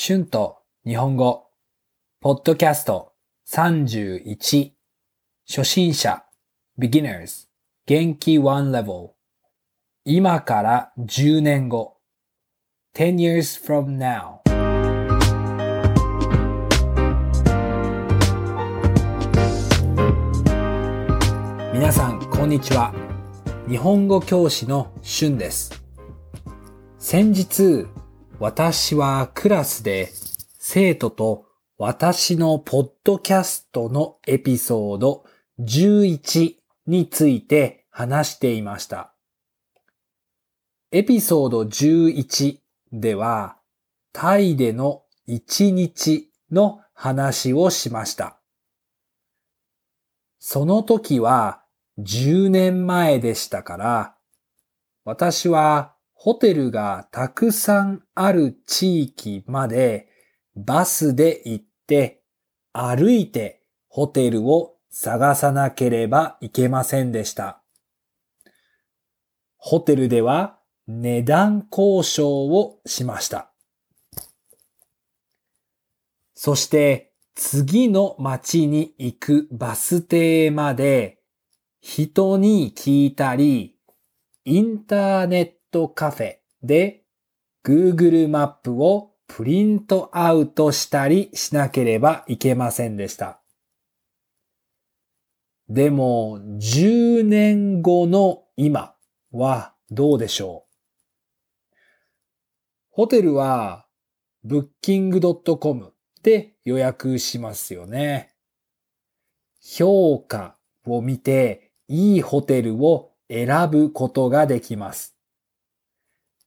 春と日本語、ポッドキャスト31、初心者、beginners、元気 one level、今から10年後、10 years from now。皆さん、こんにちは。日本語教師の春です。先日、私はクラスで生徒と私のポッドキャストのエピソード11について話していました。エピソード11ではタイでの1日の話をしました。その時は10年前でしたから、私はホテルがたくさんある地域までバスで行って歩いてホテルを探さなければいけませんでした。ホテルでは値段交渉をしました。そして次の町に行くバス停まで人に聞いたり、インターネットトカフェで Google マップをプリントアウトしたりしなければいけませんでした。でも、10年後の今はどうでしょう？ホテルは booking.com で予約しますよね。評価を見ていいホテルを選ぶことができます。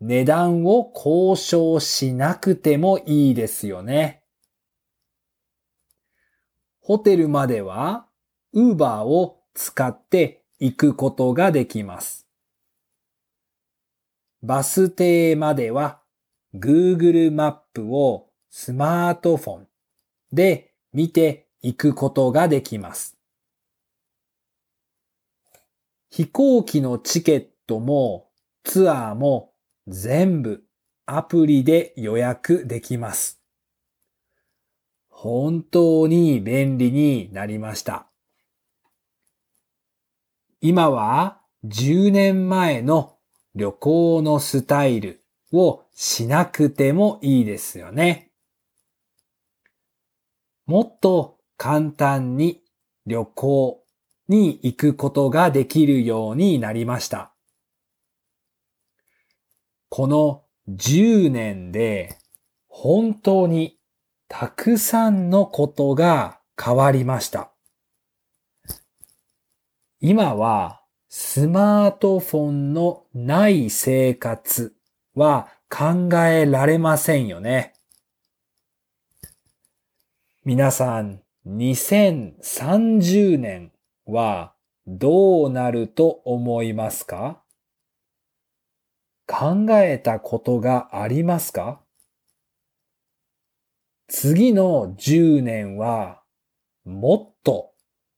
値段を交渉しなくてもいいですよね。ホテルまでは Uber を使って行くことができます。バス停までは Google マップをスマートフォンで見て行くことができます。飛行機のチケットもツアーも全部アプリで予約できます。本当に便利になりました。今は10年前の旅行のスタイルをしなくてもいいですよね。もっと簡単に旅行に行くことができるようになりました。この10年で本当にたくさんのことが変わりました。今はスマートフォンのない生活は考えられませんよね。皆さん、2030年はどうなると思いますか？考えたことがありますか？次の10年はもっと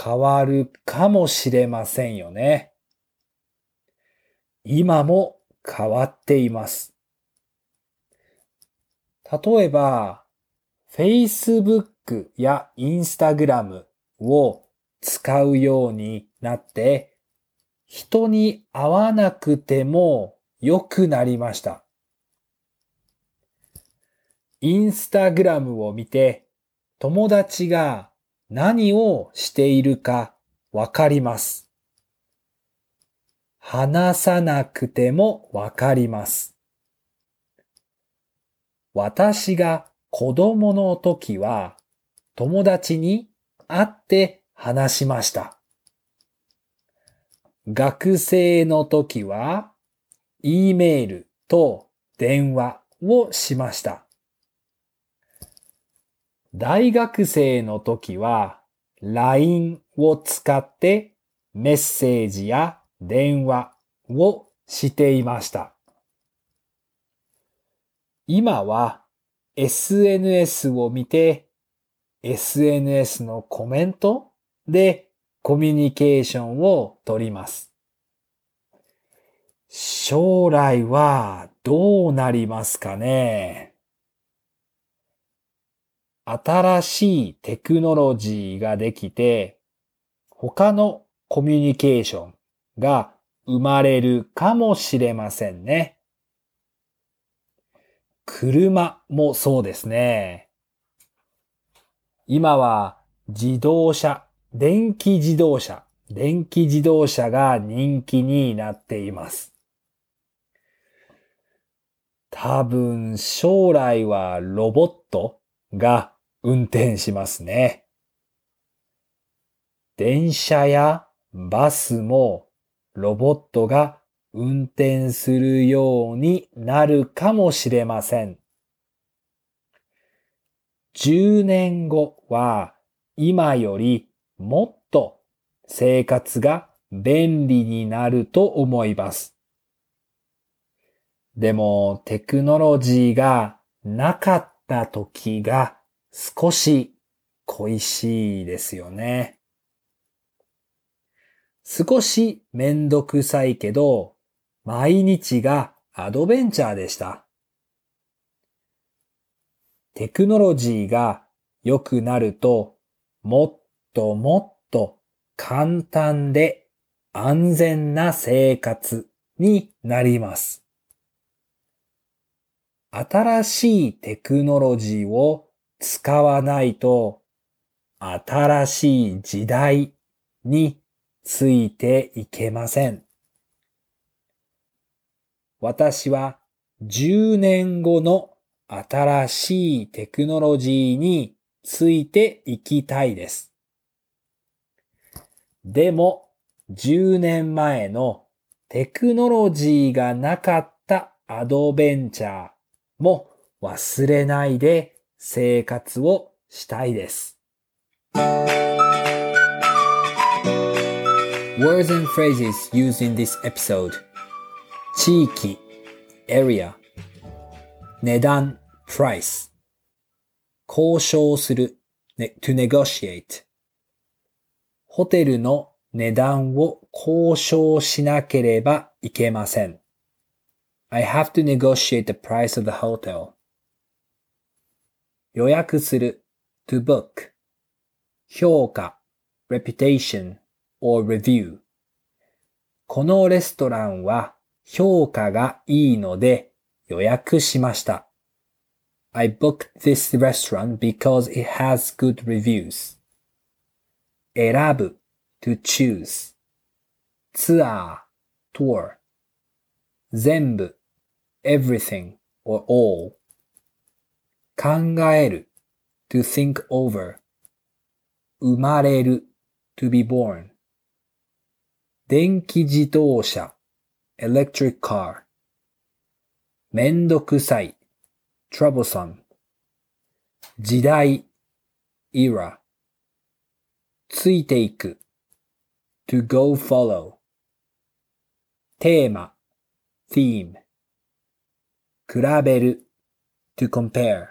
変わるかもしれませんよね。今も変わっています。例えば、Facebook や Instagram を使うようになって、人に会わなくても良くなりました。インスタグラムを見て友達が何をしているかわかります。話さなくてもわかります。私が子供の時は友達に会って話しました。学生の時は E メールと電話をしました。大学生の時は LINE を使ってメッセージや電話をしていました。今は SNS を見て SNS のコメントでコミュニケーションを取ります。将来はどうなりますかね？新しいテクノロジーができて、他のコミュニケーションが生まれるかもしれませんね。車もそうですね。今は自動車、電気自動車、電気自動車が人気になっています。多分将来はロボットが運転しますね。電車やバスもロボットが運転するようになるかもしれません。10年後は今よりもっと生活が便利になると思います。でもテクノロジーがなかった時が少し恋しいですよね。少しめんどくさいけど、毎日がアドベンチャーでした。テクノロジーが良くなると、もっともっと簡単で安全な生活になります。新しいテクノロジーを使わないと新しい時代についていけません。私は10年後の新しいテクノロジーについていきたいです。でも10年前のテクノロジーがなかったアドベンチャーも忘れないで生活をしたいです。Words and phrases used in this episode 地域 area 値段 price 交渉する to negotiate ホテルの値段を交渉しなければいけません。I have to negotiate the price of the hotel. 予約する to book 評価 reputation or review このレストランは評価がいいので予約しました。I booked this restaurant because it has good reviews. 選ぶ to choose ツアー tour 全部 everything or all 考える to think over 生まれる to be born 電気自動車 electric car めんどくさい troublesome 時代 era ついていく to go follow テーマ theme 比べる。to compare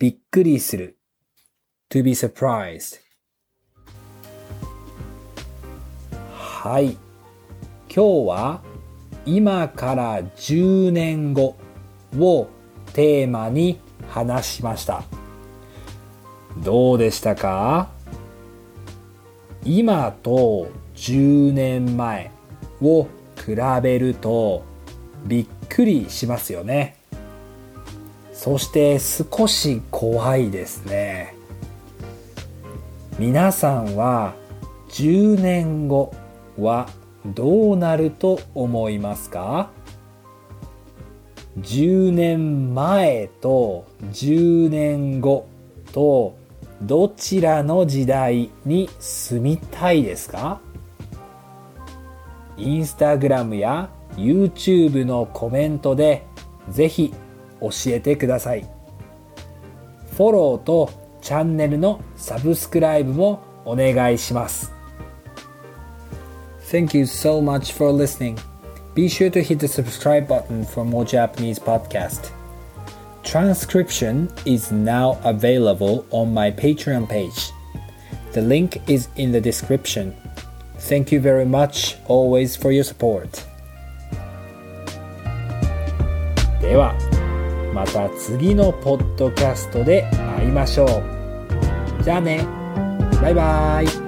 びっくりする。to be surprised はい。今日は今から10年後をテーマに話しました。どうでしたか？今と10年前を比べるとびっくりしますよね。そして少し怖いですね。皆さんは10年後はどうなると思いますか ?10 年前と10年後とどちらの時代に住みたいですか？インスタグラムや YouTube のコメントでぜひ教えてください。フォローとチャンネルのサブスクライブもお願いします。Thank you so much for listening. Be sure to hit the subscribe button for more Japanese podcast. Transcription is now available on my Patreon page. The link is in the description. Thank you very much always for your support. ではまた次のポッドキャストで会いましょう。じゃあね。バイバーイ。